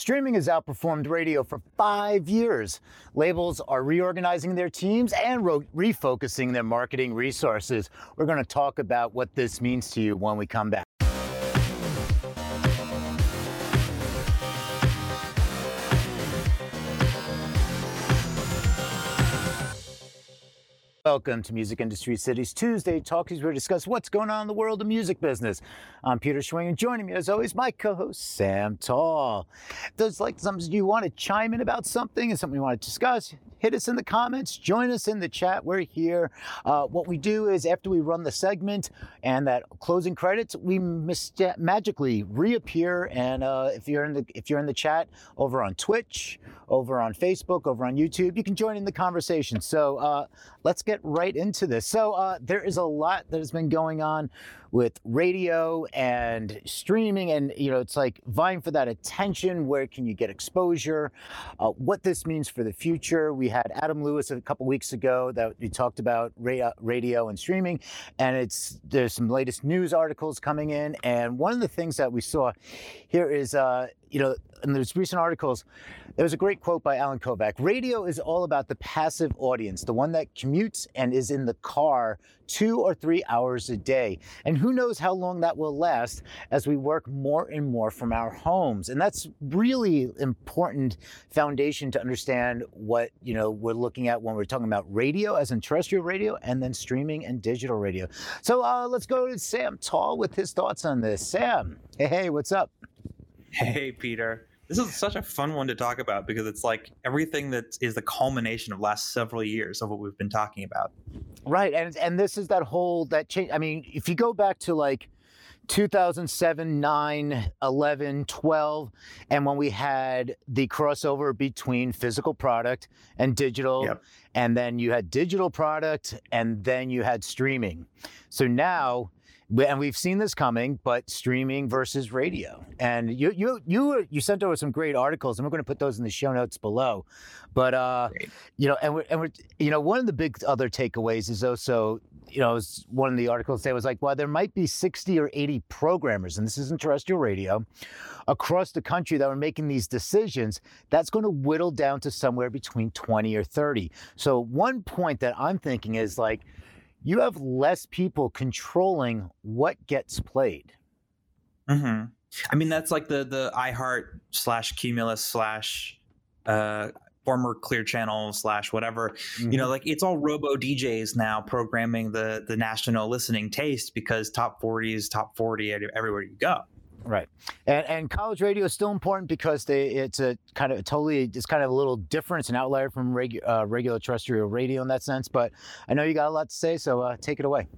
Streaming has outperformed radio for five years. Labels are reorganizing their teams and refocusing their marketing resources. We're going to talk about what this means to you when we come back. Welcome to Music Industry City's Tuesday Talkies, where we discuss what's going on in the world of music business. I'm Peter Schwing, and joining me as always, my co-host Sam Tall. Does like something you want to chime in about something and something you want to discuss? Hit us in the comments. Join us in the chat. We're here. Uh, what we do is after we run the segment and that closing credits, we magically reappear. And uh, if you're in the if you're in the chat over on Twitch, over on Facebook, over on YouTube, you can join in the conversation. So uh, let's get right into this. So uh, there is a lot that has been going on with radio and streaming, and you know, it's like vying for that attention. Where can you get exposure? Uh, what this means for the future. We had Adam Lewis a couple weeks ago that we talked about radio and streaming, and it's there's some latest news articles coming in, and one of the things that we saw here is, uh, you know, in those recent articles, there was a great quote by Alan Kovac. Radio is all about the passive audience, the one that commutes and is in the car two or three hours a day. And who knows how long that will last as we work more and more from our homes. And that's really important foundation to understand what, you know, we're looking at when we're talking about radio as in terrestrial radio and then streaming and digital radio. So uh, let's go to Sam Tall with his thoughts on this. Sam, hey, hey, what's up? Hey, Peter this is such a fun one to talk about because it's like everything that is the culmination of last several years of what we've been talking about. Right, and and this is that whole that change. I mean, if you go back to like 2007, 9, 11, 12, and when we had the crossover between physical product and digital, yep. and then you had digital product, and then you had streaming. So now and we've seen this coming, but streaming versus radio. And you you you you sent over some great articles, and we're going to put those in the show notes below. But uh, you know, and we're, and we're you know one of the big other takeaways is also you know one of the articles say was like, well, there might be sixty or eighty programmers, and this isn't terrestrial radio, across the country that are making these decisions. That's going to whittle down to somewhere between twenty or thirty. So one point that I'm thinking is like you have less people controlling what gets played. Mm-hmm. I mean, that's like the the iHeart slash Cumulus slash uh, former Clear Channel slash whatever. Mm-hmm. You know, mm-hmm. like it's all robo DJs now programming the the national listening taste because top forty is top forty everywhere you go. Right, and and college radio is still important because they it's a kind of totally it's kind of a little different. It's an outlier from regu- uh, regular terrestrial radio in that sense. But I know you got a lot to say, so uh, take it away.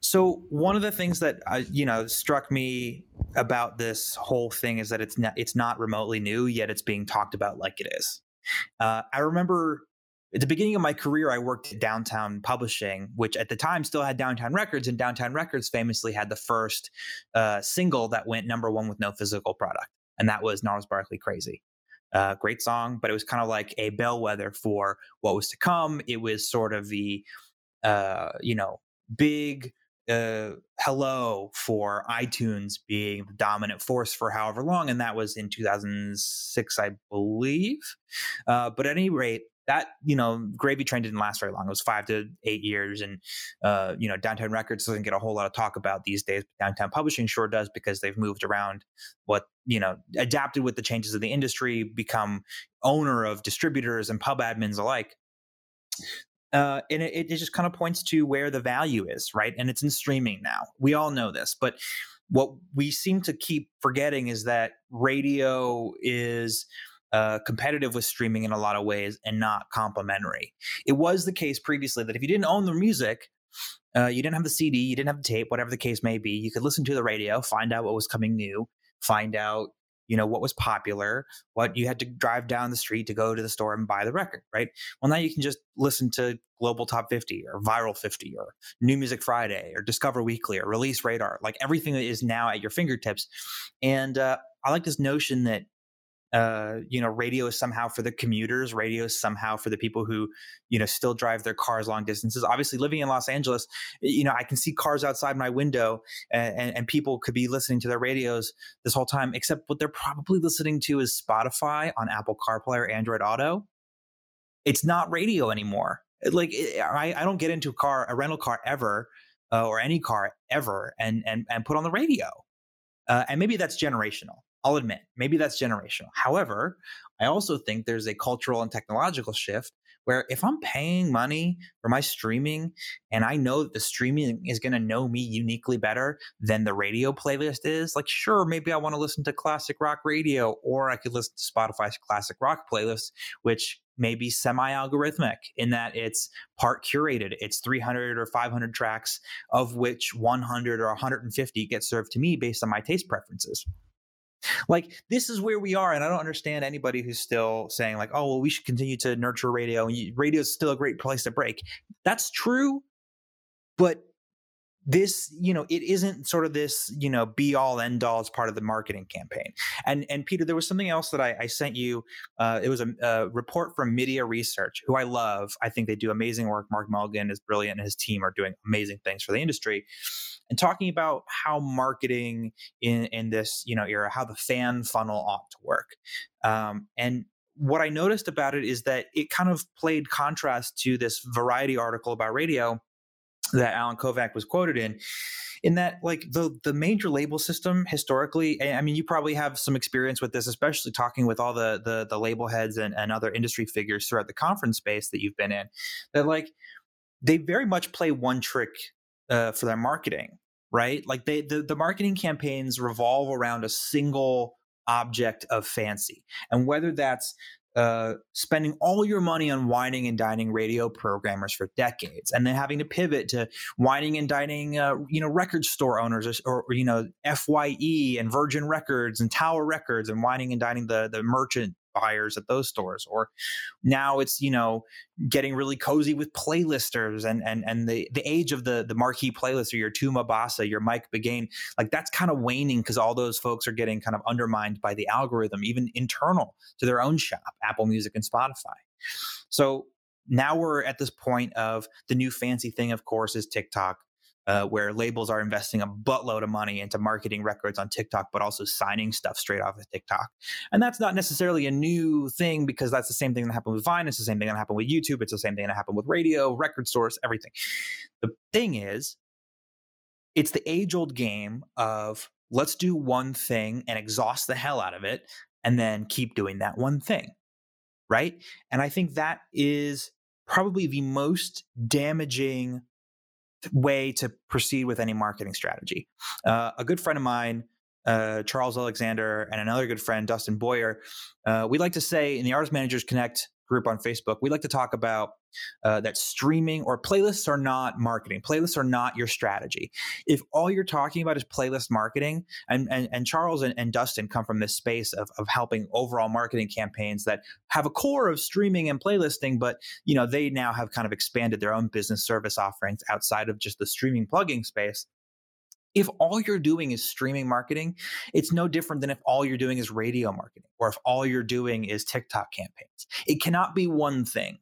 So one of the things that uh, you know struck me about this whole thing is that it's not it's not remotely new yet it's being talked about like it is. Uh, I remember at the beginning of my career, I worked at Downtown Publishing, which at the time still had Downtown Records, and Downtown Records famously had the first uh, single that went number one with no physical product, and that was Gnarls Barkley Crazy. Uh, great song, but it was kind of like a bellwether for what was to come. It was sort of the, uh, you know, big uh, hello for iTunes being the dominant force for however long, and that was in 2006, I believe. Uh, but at any rate, that you know gravy train didn't last very long. It was five to eight years and uh, you know downtown records doesn't get a whole lot of talk about these days But downtown publishing sure does because they've moved around what you know adapted with the changes of the industry become owner of distributors and pub admins alike. Uh, and it, it just kind of points to where the value is right? And it's in streaming now. We all know this but what we seem to keep forgetting is that radio is uh, competitive with streaming in a lot of ways and not complementary. It was the case previously that if you didn't own the music, uh, you didn't have the CD, you didn't have the tape, whatever the case may be, you could listen to the radio, find out what was coming new, find out you know what was popular what you had to drive down the street to go to the store and buy the record right well now you can just listen to global top 50 or viral 50 or new music friday or discover weekly or release radar like everything is now at your fingertips and uh, i like this notion that uh, you know, radio is somehow for the commuters. Radio is somehow for the people who, you know, still drive their cars long distances. Obviously, living in Los Angeles, you know, I can see cars outside my window, and, and, people could be listening to their radios this whole time. Except what they're probably listening to is Spotify on Apple CarPlay or Android Auto. It's not radio anymore. Like I, I don't get into a car, a rental car ever, uh, or any car ever, and and and put on the radio. Uh, and maybe that's generational. I'll admit, maybe that's generational. However, I also think there's a cultural and technological shift where if I'm paying money for my streaming and I know that the streaming is going to know me uniquely better than the radio playlist is, like, sure, maybe I want to listen to classic rock radio or I could listen to Spotify's classic rock playlist, which may be semi algorithmic in that it's part curated. It's 300 or 500 tracks, of which 100 or 150 get served to me based on my taste preferences. Like this is where we are, and I don't understand anybody who's still saying like, "Oh, well, we should continue to nurture radio, and radio is still a great place to break." That's true, but this you know it isn't sort of this you know be all end all as part of the marketing campaign. And and peter there was something else that i, I sent you uh, it was a, a, report from MIDiA Research who i love. I think they do amazing work. Mark mulligan is brilliant and his team are doing amazing things for the industry. And talking about how marketing in in this you know era how the fan funnel ought to work. Um, and what i noticed about it is that it kind of played contrast to this variety article about radio that Alan Kovac was quoted in in that like the the major label system historically i mean you probably have some experience with this especially talking with all the the, the label heads and, and other industry figures throughout the conference space that you've been in that like they very much play one trick uh, for their marketing right? Like they the, the marketing campaigns revolve around a single object of fancy. And whether that's uh, spending all your money on wining and dining radio programmers for decades, and then having to pivot to wining and dining, uh, you know, record store owners or, or, you know Fye and Virgin Records and Tower Records, and wining and dining the the merchant buyers at those stores or now it's you know getting really cozy with playlisters and and and the the age of the the marquee playlister your Tuma Basa your Mike Biggane like that's kind of waning because all those folks are getting kind of undermined by the algorithm even internal to their own shop Apple Music and Spotify. So now we're at this point of the new fancy thing of course is TikTok uh, where labels are investing a buttload of money into marketing records on TikTok, but also signing stuff straight off of TikTok. And that's not necessarily a new thing because that's the same thing that happened with Vine. It's the same thing that happened with YouTube. It's the same thing that happened with radio, record stores, everything. The thing is, it's the age old game of let's do one thing and exhaust the hell out of it and then keep doing that one thing. Right. And I think that is probably the most damaging way to proceed with any marketing strategy. Uh, a good friend of mine, uh, Charles Alexander, and another good friend, Dustin Boyer, uh, we like to say in the Artist Managers Connect group on Facebook, we like to talk about uh, that streaming or playlists are not marketing. Playlists are not your strategy. If all you're talking about is playlist marketing, and and, and Charles and, and Dustin come from this space of, of helping overall marketing campaigns that have a core of streaming and playlisting, but you know they now have kind of expanded their own business service offerings outside of just the streaming plugging space if all you're doing is streaming marketing, it's no different than if all you're doing is radio marketing or if all you're doing is TikTok campaigns. It cannot be one thing.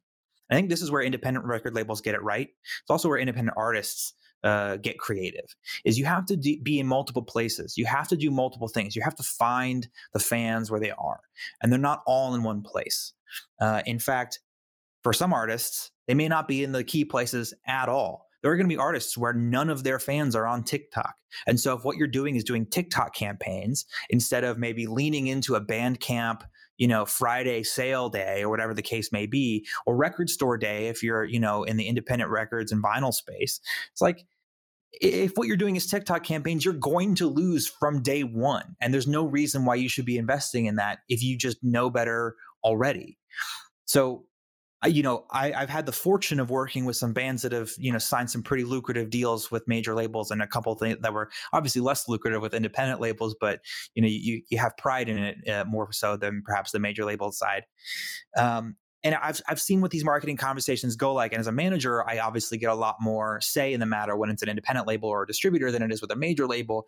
I think this is where independent record labels get it right. It's also where independent artists uh, get creative. Is you have to de- be in multiple places. You have to do multiple things. You have to find the fans where they are, and they're not all in one place. Uh, in fact, for some artists, they may not be in the key places at all there are going to be artists where none of their fans are on TikTok. And so if what you're doing is doing TikTok campaigns instead of maybe leaning into a Bandcamp, you know, Friday sale day or whatever the case may be, or record store day if you're, you know, in the independent records and vinyl space, it's like if what you're doing is TikTok campaigns, you're going to lose from day one. And there's no reason why you should be investing in that if you just know better already. So you know, I, have had the fortune of working with some bands that have, you know, signed some pretty lucrative deals with major labels, and a couple things that were obviously less lucrative with independent labels. But you know, you you have pride in it uh, more so than perhaps the major label side. Um, and I've I've seen what these marketing conversations go like. And as a manager, I obviously get a lot more say in the matter when it's an independent label or a distributor than it is with a major label.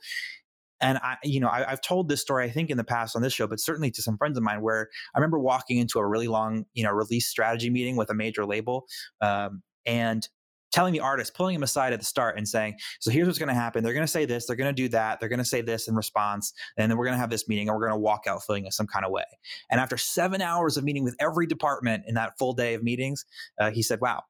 And I, you know, I, have told this story I think in the past on this show, but certainly to some friends of mine, where I remember walking into a really long, you know, release strategy meeting with a major label, um, and telling the artist, pulling him aside at the start and saying, "So here's what's going to happen. They're going to say this. They're going to do that. They're going to say this in response, and then we're going to have this meeting, and we're going to walk out feeling some kind of way." And after seven hours of meeting with every department in that full day of meetings, uh, he said, "Wow."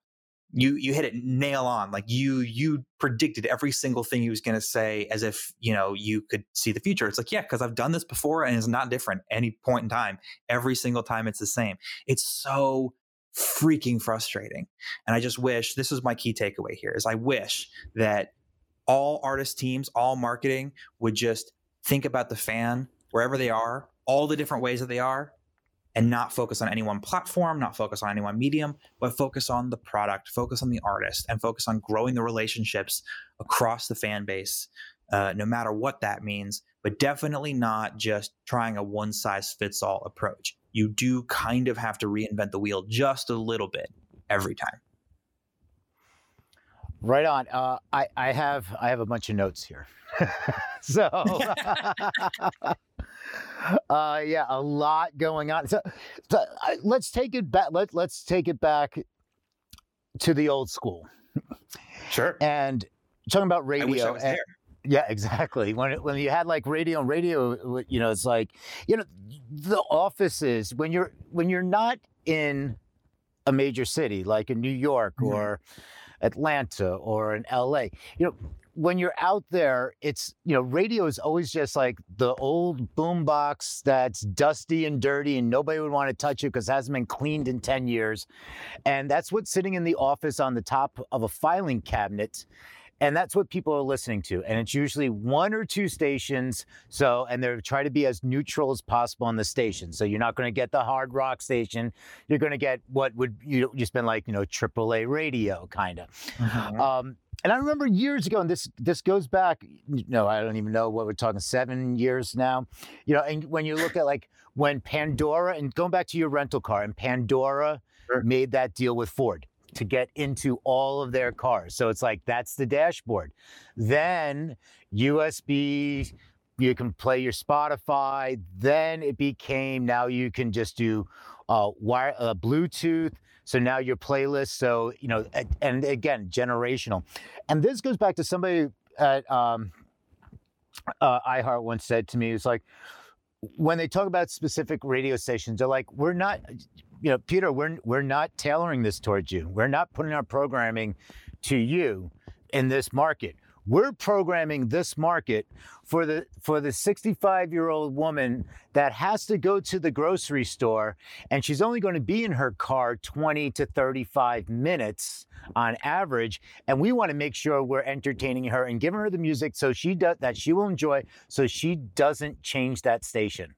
You you hit it nail on like you you predicted every single thing he was going to say as if you know you could see the future. It's like yeah because i've done this before and it's not different any point in time. Every single time it's the same. It's so freaking frustrating and i just wish this is my key takeaway here is i wish that all artist teams all marketing would just think about the fan wherever they are all the different ways that they are and not focus on any one platform, not focus on any one medium, but focus on the product, focus on the artist, and focus on growing the relationships across the fan base, uh, no matter what that means, but definitely not just trying a one size fits all approach. You do kind of have to reinvent the wheel just a little bit every time. Right on. Uh, I, I have I have a bunch of notes here. so uh, yeah, a lot going on. So, so uh, let's take it back. Let Let's take it back to the old school. Sure. And talking about radio. and, yeah, exactly. When it, when you had like radio and radio, you know, it's like you know the offices when you're when you're not in a major city like in New York mm-hmm. or Atlanta or in LA. You know, when you're out there, it's, you know, radio is always just like the old boombox that's dusty and dirty and nobody would want to touch it because it hasn't been cleaned in 10 years. And that's what's sitting in the office on the top of a filing cabinet. And that's what people are listening to. And it's usually one or two stations. So, and they're trying to be as neutral as possible on the station. So you're not going to get the hard rock station. You're going to get what would you just been like, you know, AAA radio kind of. Mm-hmm. Um, and I remember years ago, and this this goes back, you know, I don't even know what we're talking, seven years now. You know, and when you look at like when Pandora and going back to your rental car, and Pandora sure. made that deal with Ford to get into all of their cars. So it's like that's the dashboard. Then USB, you can play your Spotify. Then it became now you can just do uh, wire, uh, Bluetooth. So now your playlist. So you know, and again, generational. And this goes back to somebody at um, uh, iHeart once said to me, "It's like." When they talk about specific radio stations, they're like, "We're not, you know, Peter, we're we're not tailoring this towards you. We're not putting our programming to you in this market we're programming this market for the for the 65 year old woman that has to go to the grocery store and she's only going to be in her car 20 to 35 minutes on average and we want to make sure we're entertaining her and giving her the music so she does that she will enjoy so she doesn't change that station.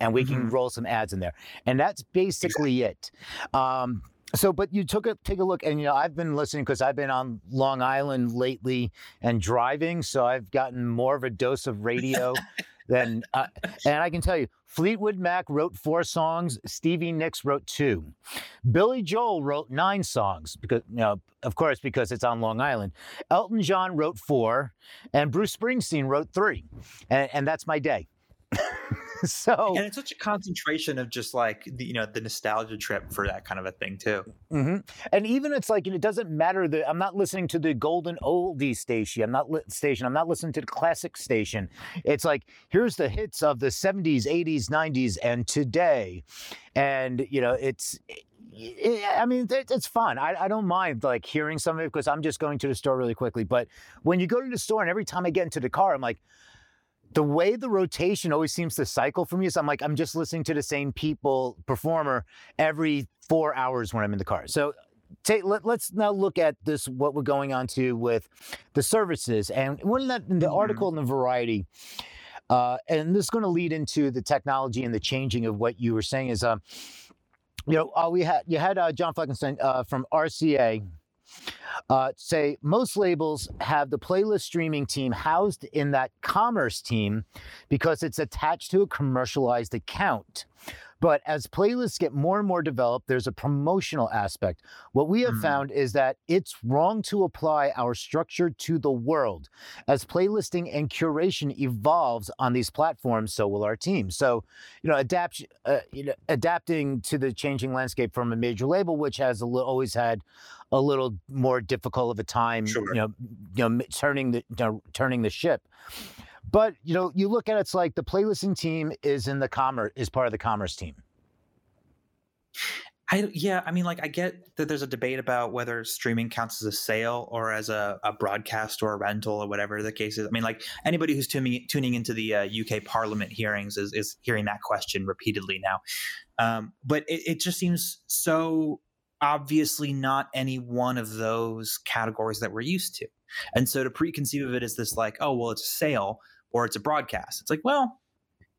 And we mm-hmm. can roll some ads in there. And that's basically it. Um, so but you took a take a look and you know i've been listening because i've been on long island lately and driving so i've gotten more of a dose of radio than uh, and i can tell you fleetwood mac wrote four songs stevie nicks wrote two. Billy joel wrote nine songs because you know of course because it's on long island. Elton john wrote four and bruce springsteen wrote three and, and that's my day so and it's such a concentration of just like the, you know the nostalgia trip for that kind of a thing too. Mm-hmm. And even it's like it doesn't matter that I'm not listening to the golden oldie station. I'm not li- station. I'm not listening to the classic station. It's like here's the hits of the 70s, 80s, 90s, and today, and you know it's. I mean, it's fun. I, I, don't mind like hearing some of it because I'm just going to the store really quickly. But when you go to the store and every time I get into the car, I'm like, the way the rotation always seems to cycle for me is I'm like, I'm just listening to the same people performer every four hours when I'm in the car. So take, let, us now look at this, what we're going on to with the services. And one that in the mm-hmm. article in the Variety, uh, and this is going to lead into the technology and the changing of what you were saying is, um, you know, uh, we had, you had uh, John Fleckenstein uh, from RCA, uh, say most labels have the playlist streaming team housed in that commerce team because it's attached to a commercialized account. But as playlists get more and more developed, there's a promotional aspect. What we have Mm. found is that it's wrong to apply our structure to the world. As playlisting and curation evolves on these platforms, so will our team. So, you know, adapt, uh, you know, adapting to the changing landscape from a major label, which has a li- always had a little more difficult of a time, Sure. you know, you know, turning the you know, turning the ship. But you know, you look at it, it's like the playlisting team is in the commerce is part of the commerce team. I yeah, I mean, like I get that there's a debate about whether streaming counts as a sale or as a, a broadcast or a rental or whatever the case is. I mean, like anybody who's tuning tuning into the uh, UK Parliament hearings is is hearing that question repeatedly now. Um, but it, it just seems so obviously not any one of those categories that we're used to, and so to preconceive of it as this like, oh well, it's a sale or it's a broadcast. It's like, well,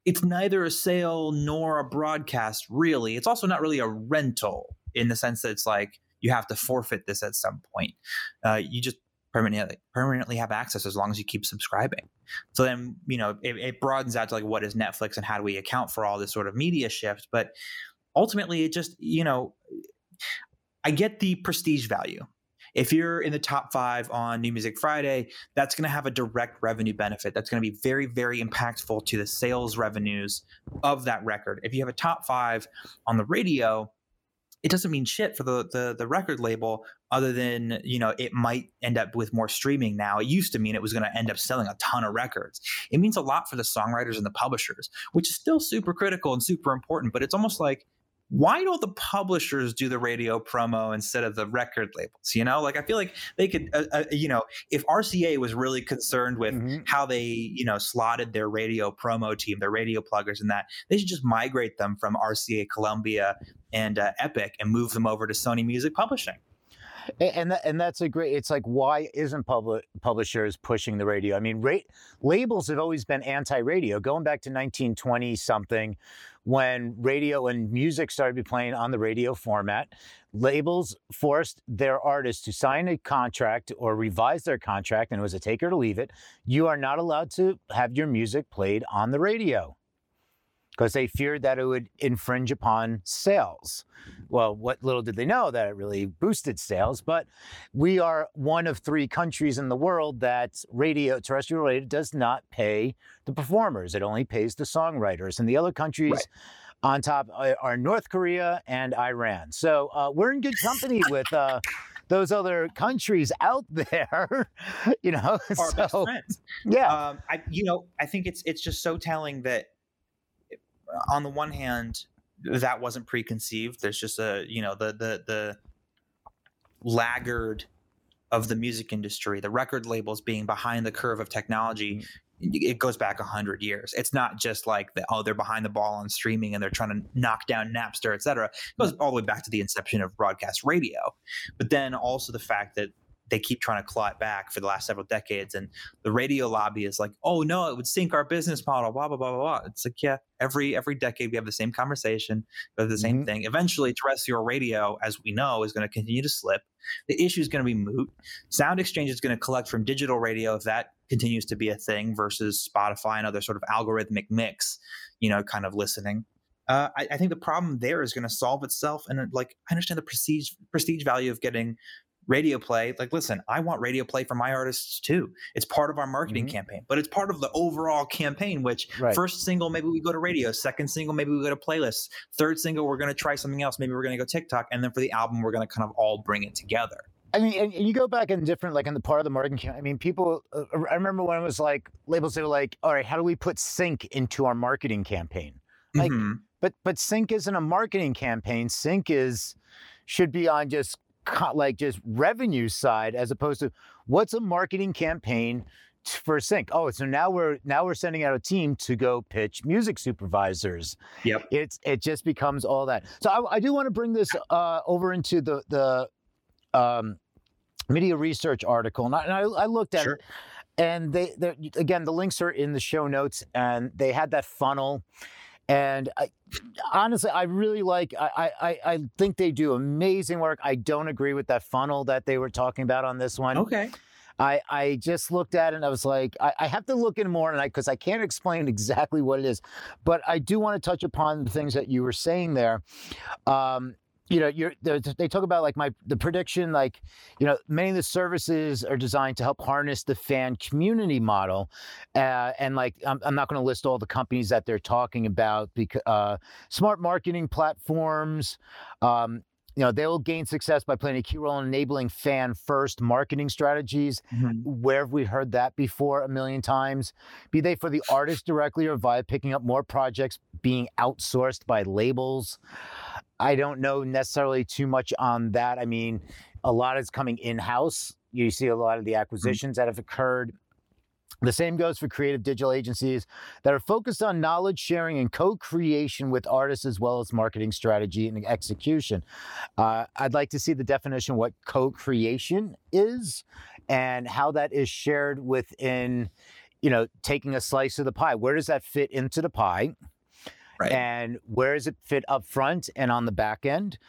it's neither a sale nor a broadcast really. It's also not really a rental in the sense that it's like you have to forfeit this at some point. Uh, you just permanently permanently have access as long as you keep subscribing. So then you know it, it broadens out to like what is netflix and how do we account for all this sort of media shift? But ultimately it just you know i get the prestige value if you're in the top five on New Music Friday, that's going to have a direct revenue benefit. That's going to be very, very impactful to the sales revenues of that record. If you have a top five on the radio, it doesn't mean shit for the, the the record label other than you know it might end up with more streaming now it used to mean it was going to end up selling a ton of records it means a lot for the songwriters and the publishers which is still super critical and super important but it's almost like why don't the publishers do the radio promo instead of the record labels you know like i feel like they could uh, uh, you know if rca was really concerned with Mhm. how they you know slotted their radio promo team their radio pluggers and that they should just migrate them from rca columbia and uh, epic and move them over to sony music publishing A- And that, and that's a great. It's like why isn't public publishers pushing the radio? I mean, ra- labels have always been anti-radio, going back to 1920 something, when radio and music started to be playing on the radio format. Labels forced their artists to sign a contract or revise their contract, and it was a take or to leave it. You are not allowed to have your music played on the radio because they feared that it would infringe upon sales. Well, what little did they know that it really boosted sales, but we are one of three countries in the world that radio, terrestrial radio, does not pay the performers. It only pays the songwriters. And the other countries Right. on top are are North Korea and Iran. So uh, we're in good company with uh, those other countries out there, you know. our best friends yeah. um, I, you know, I think it's it's just so telling that on the one hand, that wasn't preconceived. There's just a you know the the the laggard of the music industry, the record labels being behind the curve of technology. Mm-hmm. It goes back a hundred years. It's not just like the, oh they're behind the ball on streaming and they're trying to knock down Napster, et cetera. It goes mm-hmm. all the way back to the inception of broadcast radio, but then also the fact that they keep trying to claw it back for the last several decades. And the radio lobby is like, oh no, it would sink our business model, blah, blah, blah, blah, blah. It's like, yeah, every every decade we have the same conversation, we the same Mhm. thing. Eventually, terrestrial radio, as we know, is going to continue to slip. The issue is going to be moot. Sound Exchange is going to collect from digital radio if that continues to be a thing versus Spotify and other sort of algorithmic mix, you know, kind of listening. Uh, I, I think the problem there is going to solve itself, and like I understand the prestige prestige value of getting radio play like listen i want radio play for my artists too it's part of our marketing Mhm. campaign but it's part of the overall campaign which Right. first single maybe we go to radio second single maybe we go to playlists third single we're going to try something else maybe we're going to go tiktok and then for the album we're going to kind of all bring it together I mean, and you go back in different, like in the part of the marketing. cam- I mean, people. Uh, I remember when it was like labels. They were like, "All right, how do we put sync into our marketing campaign?" Like, Mhm. But but sync isn't a marketing campaign. Sync is should be on just like just revenue side as opposed to what's a marketing campaign for sync. Oh, so now we're now we're sending out a team to go pitch music supervisors. Yep. It's it just becomes all that. So I, I do want to bring this uh, over into the the um, MIDiA Research article, and I, and I, I looked at Sure. it, and they they again the links are in the show notes, and they had that funnel. And I, honestly, I really like. I, I I think they do amazing work. I don't agree with that funnel that they were talking about on this one. okay I I just looked at it and I was like, I, I have to look in more, and I because I can't explain exactly what it is, but I do want to touch upon the things that you were saying there. Um, you know, you're they talk about like my the prediction, like you know, many of the services are designed to help harness the fan community model, uh, and like I'm, I'm not going to list all the companies that they're talking about because uh, smart marketing platforms. Um, you know, they will gain success by playing a key role in enabling fan first marketing strategies. Mm-hmm. Where have we heard that before a million times? Be they for the artist directly or via picking up more projects being outsourced by labels. I don't know necessarily too much on that. I mean, a lot is coming in house. You see a lot of the mm-hmm. acquisitions mm-hmm. that have occurred. The same goes for creative digital agencies that are focused on knowledge sharing and co creation with artists as well as marketing strategy and execution. Uh, I'd like to see the definition of what co creation is and how that is shared within, you know, taking a slice of the pie. Where does that fit into the pie? Right. And where does it fit up front and on the back end?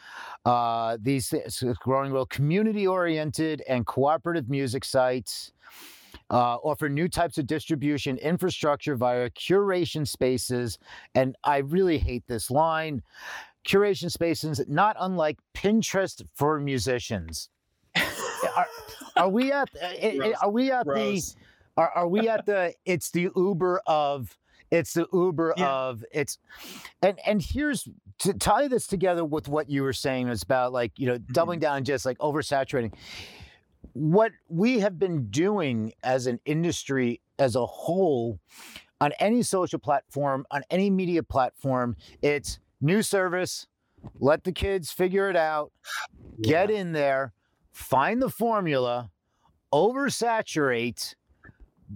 Uh, these growing real community oriented and cooperative music sites uh, offer new types of distribution infrastructure via curation spaces. And I really hate this line curation spaces, not unlike Pinterest for musicians. are, are, we at are we at Gross. the are, are we at the it's the Uber of it's the Uber yeah. of it's and and here's to tie this together with what you were saying is about like you know doubling mm-hmm. down just like oversaturating what we have been doing as an industry as a whole on any social platform, on any media platform, it's new service, let the kids figure it out, yeah. get in there, find the formula, oversaturate,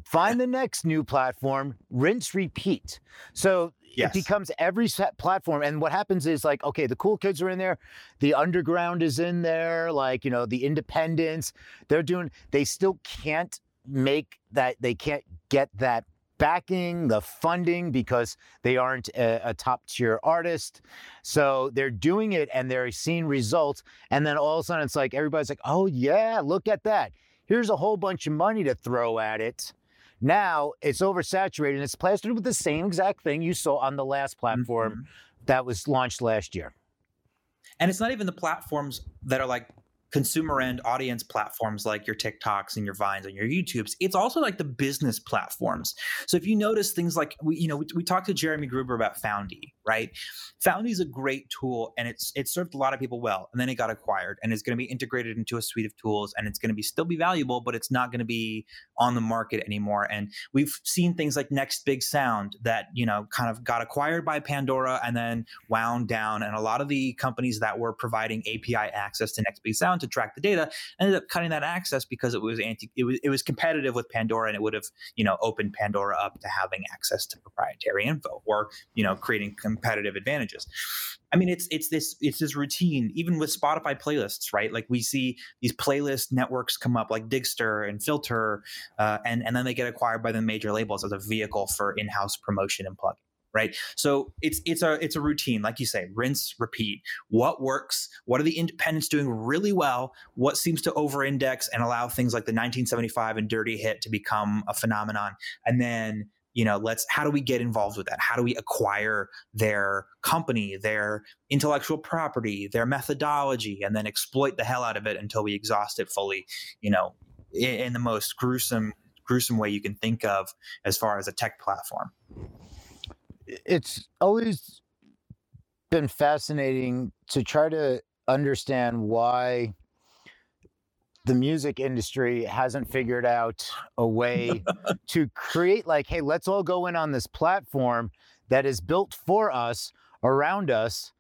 find the next new platform, rinse, repeat. So Yes. It becomes every set platform. And what happens is like, okay, the cool kids are in there, the underground is in there, like, you know, the independents, they're doing, they still can't make that, they can't get that backing, the funding, because they aren't a, a, top tier artist. So they're doing it and they're seeing results. And then all of a sudden it's like everybody's like, oh yeah, look at that. Here's a whole bunch of money to throw at it. Now it's oversaturated and it's plastered with the same exact thing you saw on the last platform mm-hmm. that was launched last year. And it's not even the platforms that are like consumer end audience platforms like your TikToks and your Vines and your YouTubes. It's also like the business platforms. So if you notice things like we, you know, we, we talked to Jeremy Gruber about Found.ee, right? Found.ee is a great tool and it's it served a lot of people well, and then it got acquired and it's going to be integrated into a suite of tools and it's going to be still be valuable, but it's not going to be on the market anymore. And we've seen things like Next Big Sound that you know kind of got acquired by Pandora and then wound down, and a lot of the companies that were providing API access to Next Big Sound to track the data, ended up cutting that access because it was anti it was it was competitive with Pandora and it would have, you know, opened Pandora up to having access to proprietary info or, you know, creating competitive advantages. I mean, it's it's this it's this routine, even with Spotify playlists, right? Like we see these playlist networks come up, like Digster and Filtr, uh, and and then they get acquired by the major labels as a vehicle for in-house promotion and plug right? So it's it's a it's a routine, like you say, rinse, repeat. What works? What are the independents doing really well? What seems to over-index and allow things like the 1975 and Dirty Hit to become a phenomenon? And then you know let's how do we get involved with that? How do we acquire their company their intellectual property their methodology and then exploit the hell out of it until we exhaust it fully you know in, in the most gruesome gruesome way you can think of as far as a tech platform? It's always been fascinating to try to understand why the music industry hasn't figured out a way to create like hey let's all go in on this platform that is built for us around us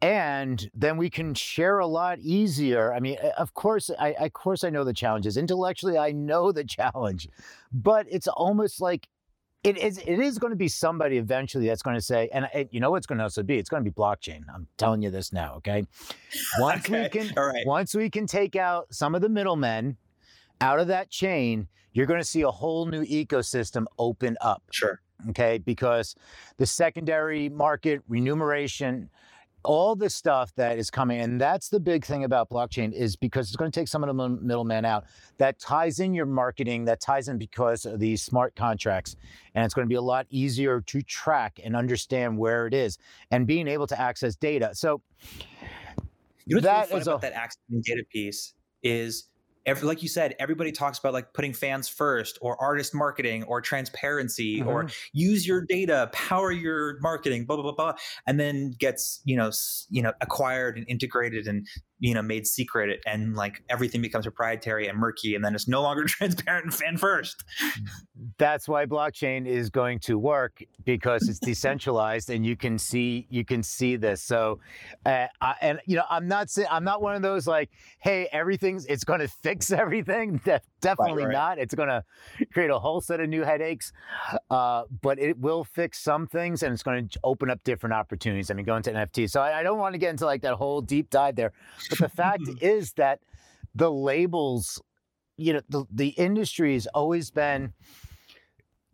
and then we can share a lot easier. I mean of course i of course i know the challenges. Intellectually i know the challenge but it's almost like it is it is going to be somebody eventually that's going to say, and it, you know what's going to also be? It's going to be blockchain. I'm telling you this now, okay? Once okay. we can, once we can take out some of the middlemen out of that chain, you're going to see a whole new ecosystem open up. Sure. Okay, because the secondary market remuneration all this stuff that is coming, and that's the big thing about blockchain is because it's going to take some of the middleman out. That ties in your marketing, that ties in because of these smart contracts, and it's going to be a lot easier to track and understand where it is, and being able to access data. So you know that really is about a, that access data piece is every, like you said, everybody talks about like putting fans first or artist marketing or transparency mm-hmm. or use your data, power your marketing, blah, blah, blah, blah. And then gets, you know, you know, acquired and integrated and you know made secret and like everything becomes proprietary and murky and then it's no longer transparent and fan first. That's why blockchain is going to work because it's decentralized and you can see you can see this. So uh, I, and you know i'm not i'm not one of those like hey everything's it's going to fix everything definitely right, right. not it's going to create a whole set of new headaches uh, but it will fix some things and it's going to open up different opportunities i mean going to nft so I, I don't want to get into like that whole deep dive there but the fact is that the labels, you know, the, the industry has always been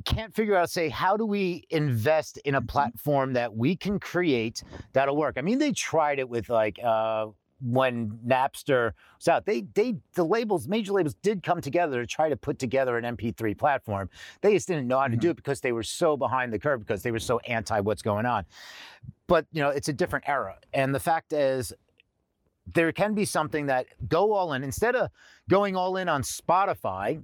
can't figure out say how do we invest in a mm-hmm. platform that we can create that'll work i mean they tried it with like uh when napster was out they they the labels major labels did come together to try to put together an mp3 platform they just didn't know how to mm-hmm. do it because they were so behind the curve because they were so anti what's going on but you know it's a different era and the fact is there can be something that go all in instead of going all in on Spotify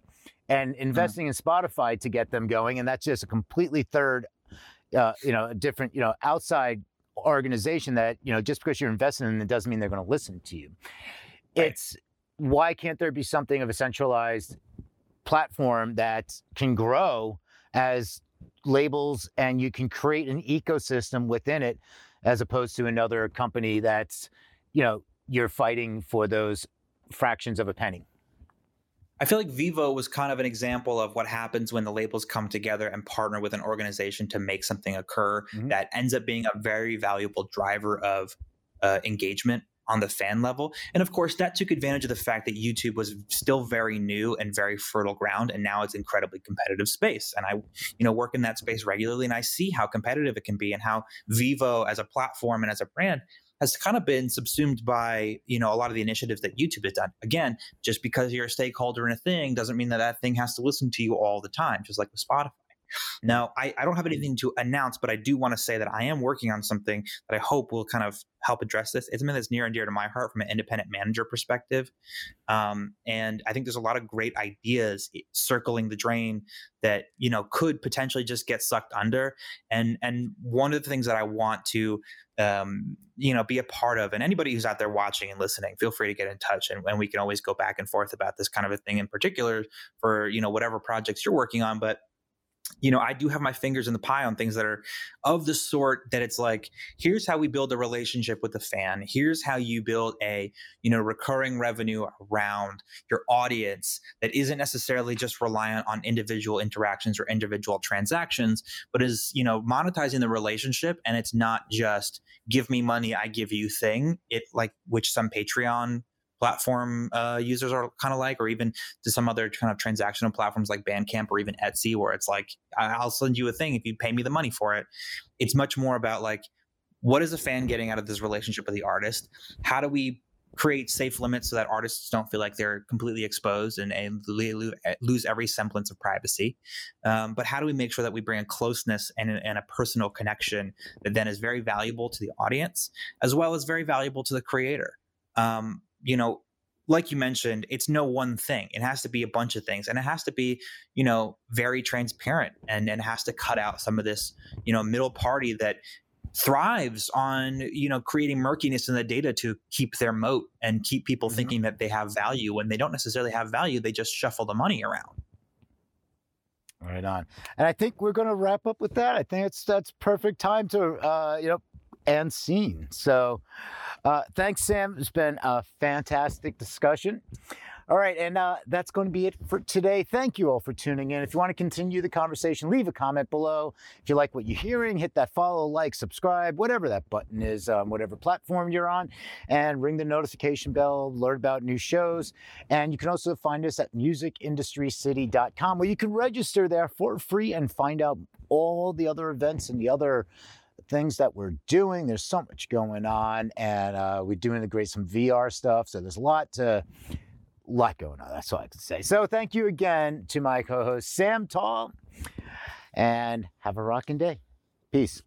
and mm-hmm. investing mm-hmm. in Spotify to get them going, and that's just a completely third, uh, you know, a different, you know, outside organization that you know just because you're investing in it doesn't mean they're going to listen to you. Right. It's why can't there be something of a centralized platform that can grow as labels and you can create an ecosystem within it as opposed to another company that's you know you're fighting for those fractions of a penny. I feel like Vevo was kind of an example of what happens when the labels come together and partner with an organization to make something occur mm-hmm. that ends up being a very valuable driver of uh, engagement on the fan level. And of course, that took advantage of the fact that YouTube was still very new and very fertile ground, and now it's incredibly competitive space. And I, you know, work in that space regularly, and I see how competitive it can be, and how Vevo as a platform and as a brand has kind of been subsumed by you know a lot of the initiatives that YouTube has done. Again, just because you're a stakeholder in a thing doesn't mean that that thing has to listen to you all the time. Just like with Spotify. Now, I, I don't have anything to announce, but I do want to say that I am working on something that I hope will kind of help address this. It's something that's near and dear to my heart from an independent manager perspective. Um, and I think there's a lot of great ideas circling the drain that, you know, could potentially just get sucked under. And, and one of the things that I want to, um, you know, be a part of, and anybody who's out there watching and listening, feel free to get in touch and, and we can always go back and forth about this kind of a thing in particular for, you know, whatever projects you're working on. But you know, I do have my fingers in the pie on things that are of the sort that it's like, here's how we build a relationship with the fan. Here's how you build a, you know, recurring revenue around your audience that isn't necessarily just reliant on individual interactions or individual transactions, but is, you know, monetizing the relationship. And it's not just give me money, I give you thing. It like, which some Patreon platform uh, users are kind of like, or even to some other kind of transactional platforms like Bandcamp or even Etsy, where it's like, I'll send you a thing if you pay me the money for it. It's much more about like, what is a fan getting out of this relationship with the artist? How do we create safe limits so that artists don't feel like they're completely exposed and, and lose every semblance of privacy. Um, but how do we make sure that we bring a closeness and, and, a personal connection that then is very valuable to the audience as well as very valuable to the creator? Um, you know, like you mentioned, it's no one thing. It has to be a bunch of things, and it has to be, you know, very transparent, and and has to cut out some of this, you know, middle party that thrives on you know creating murkiness in the data to keep their moat and keep people mm-hmm. thinking that they have value when they don't necessarily have value. They just shuffle the money around. Right on. And I think we're going to wrap up with that. I think it's that's perfect time to uh, you know and seen. So, uh, thanks, Sam. It's been a fantastic discussion. All right, and uh, that's going to be it for today. Thank you all for tuning in. If you want to continue the conversation, leave a comment below. If you like what you're hearing, hit that follow, like, subscribe, whatever that button is, um, whatever platform you're on, and ring the notification bell, learn about new shows. And you can also find us at musicindustrycity.com where you can register there for free and find out all the other events and the other things that we're doing. There's so much going on, and uh, we're doing the great some VR stuff. So there's a lot to lot going on. That's all I can say. So thank you again to my co-host Sam Tall, and have a rocking day. Peace.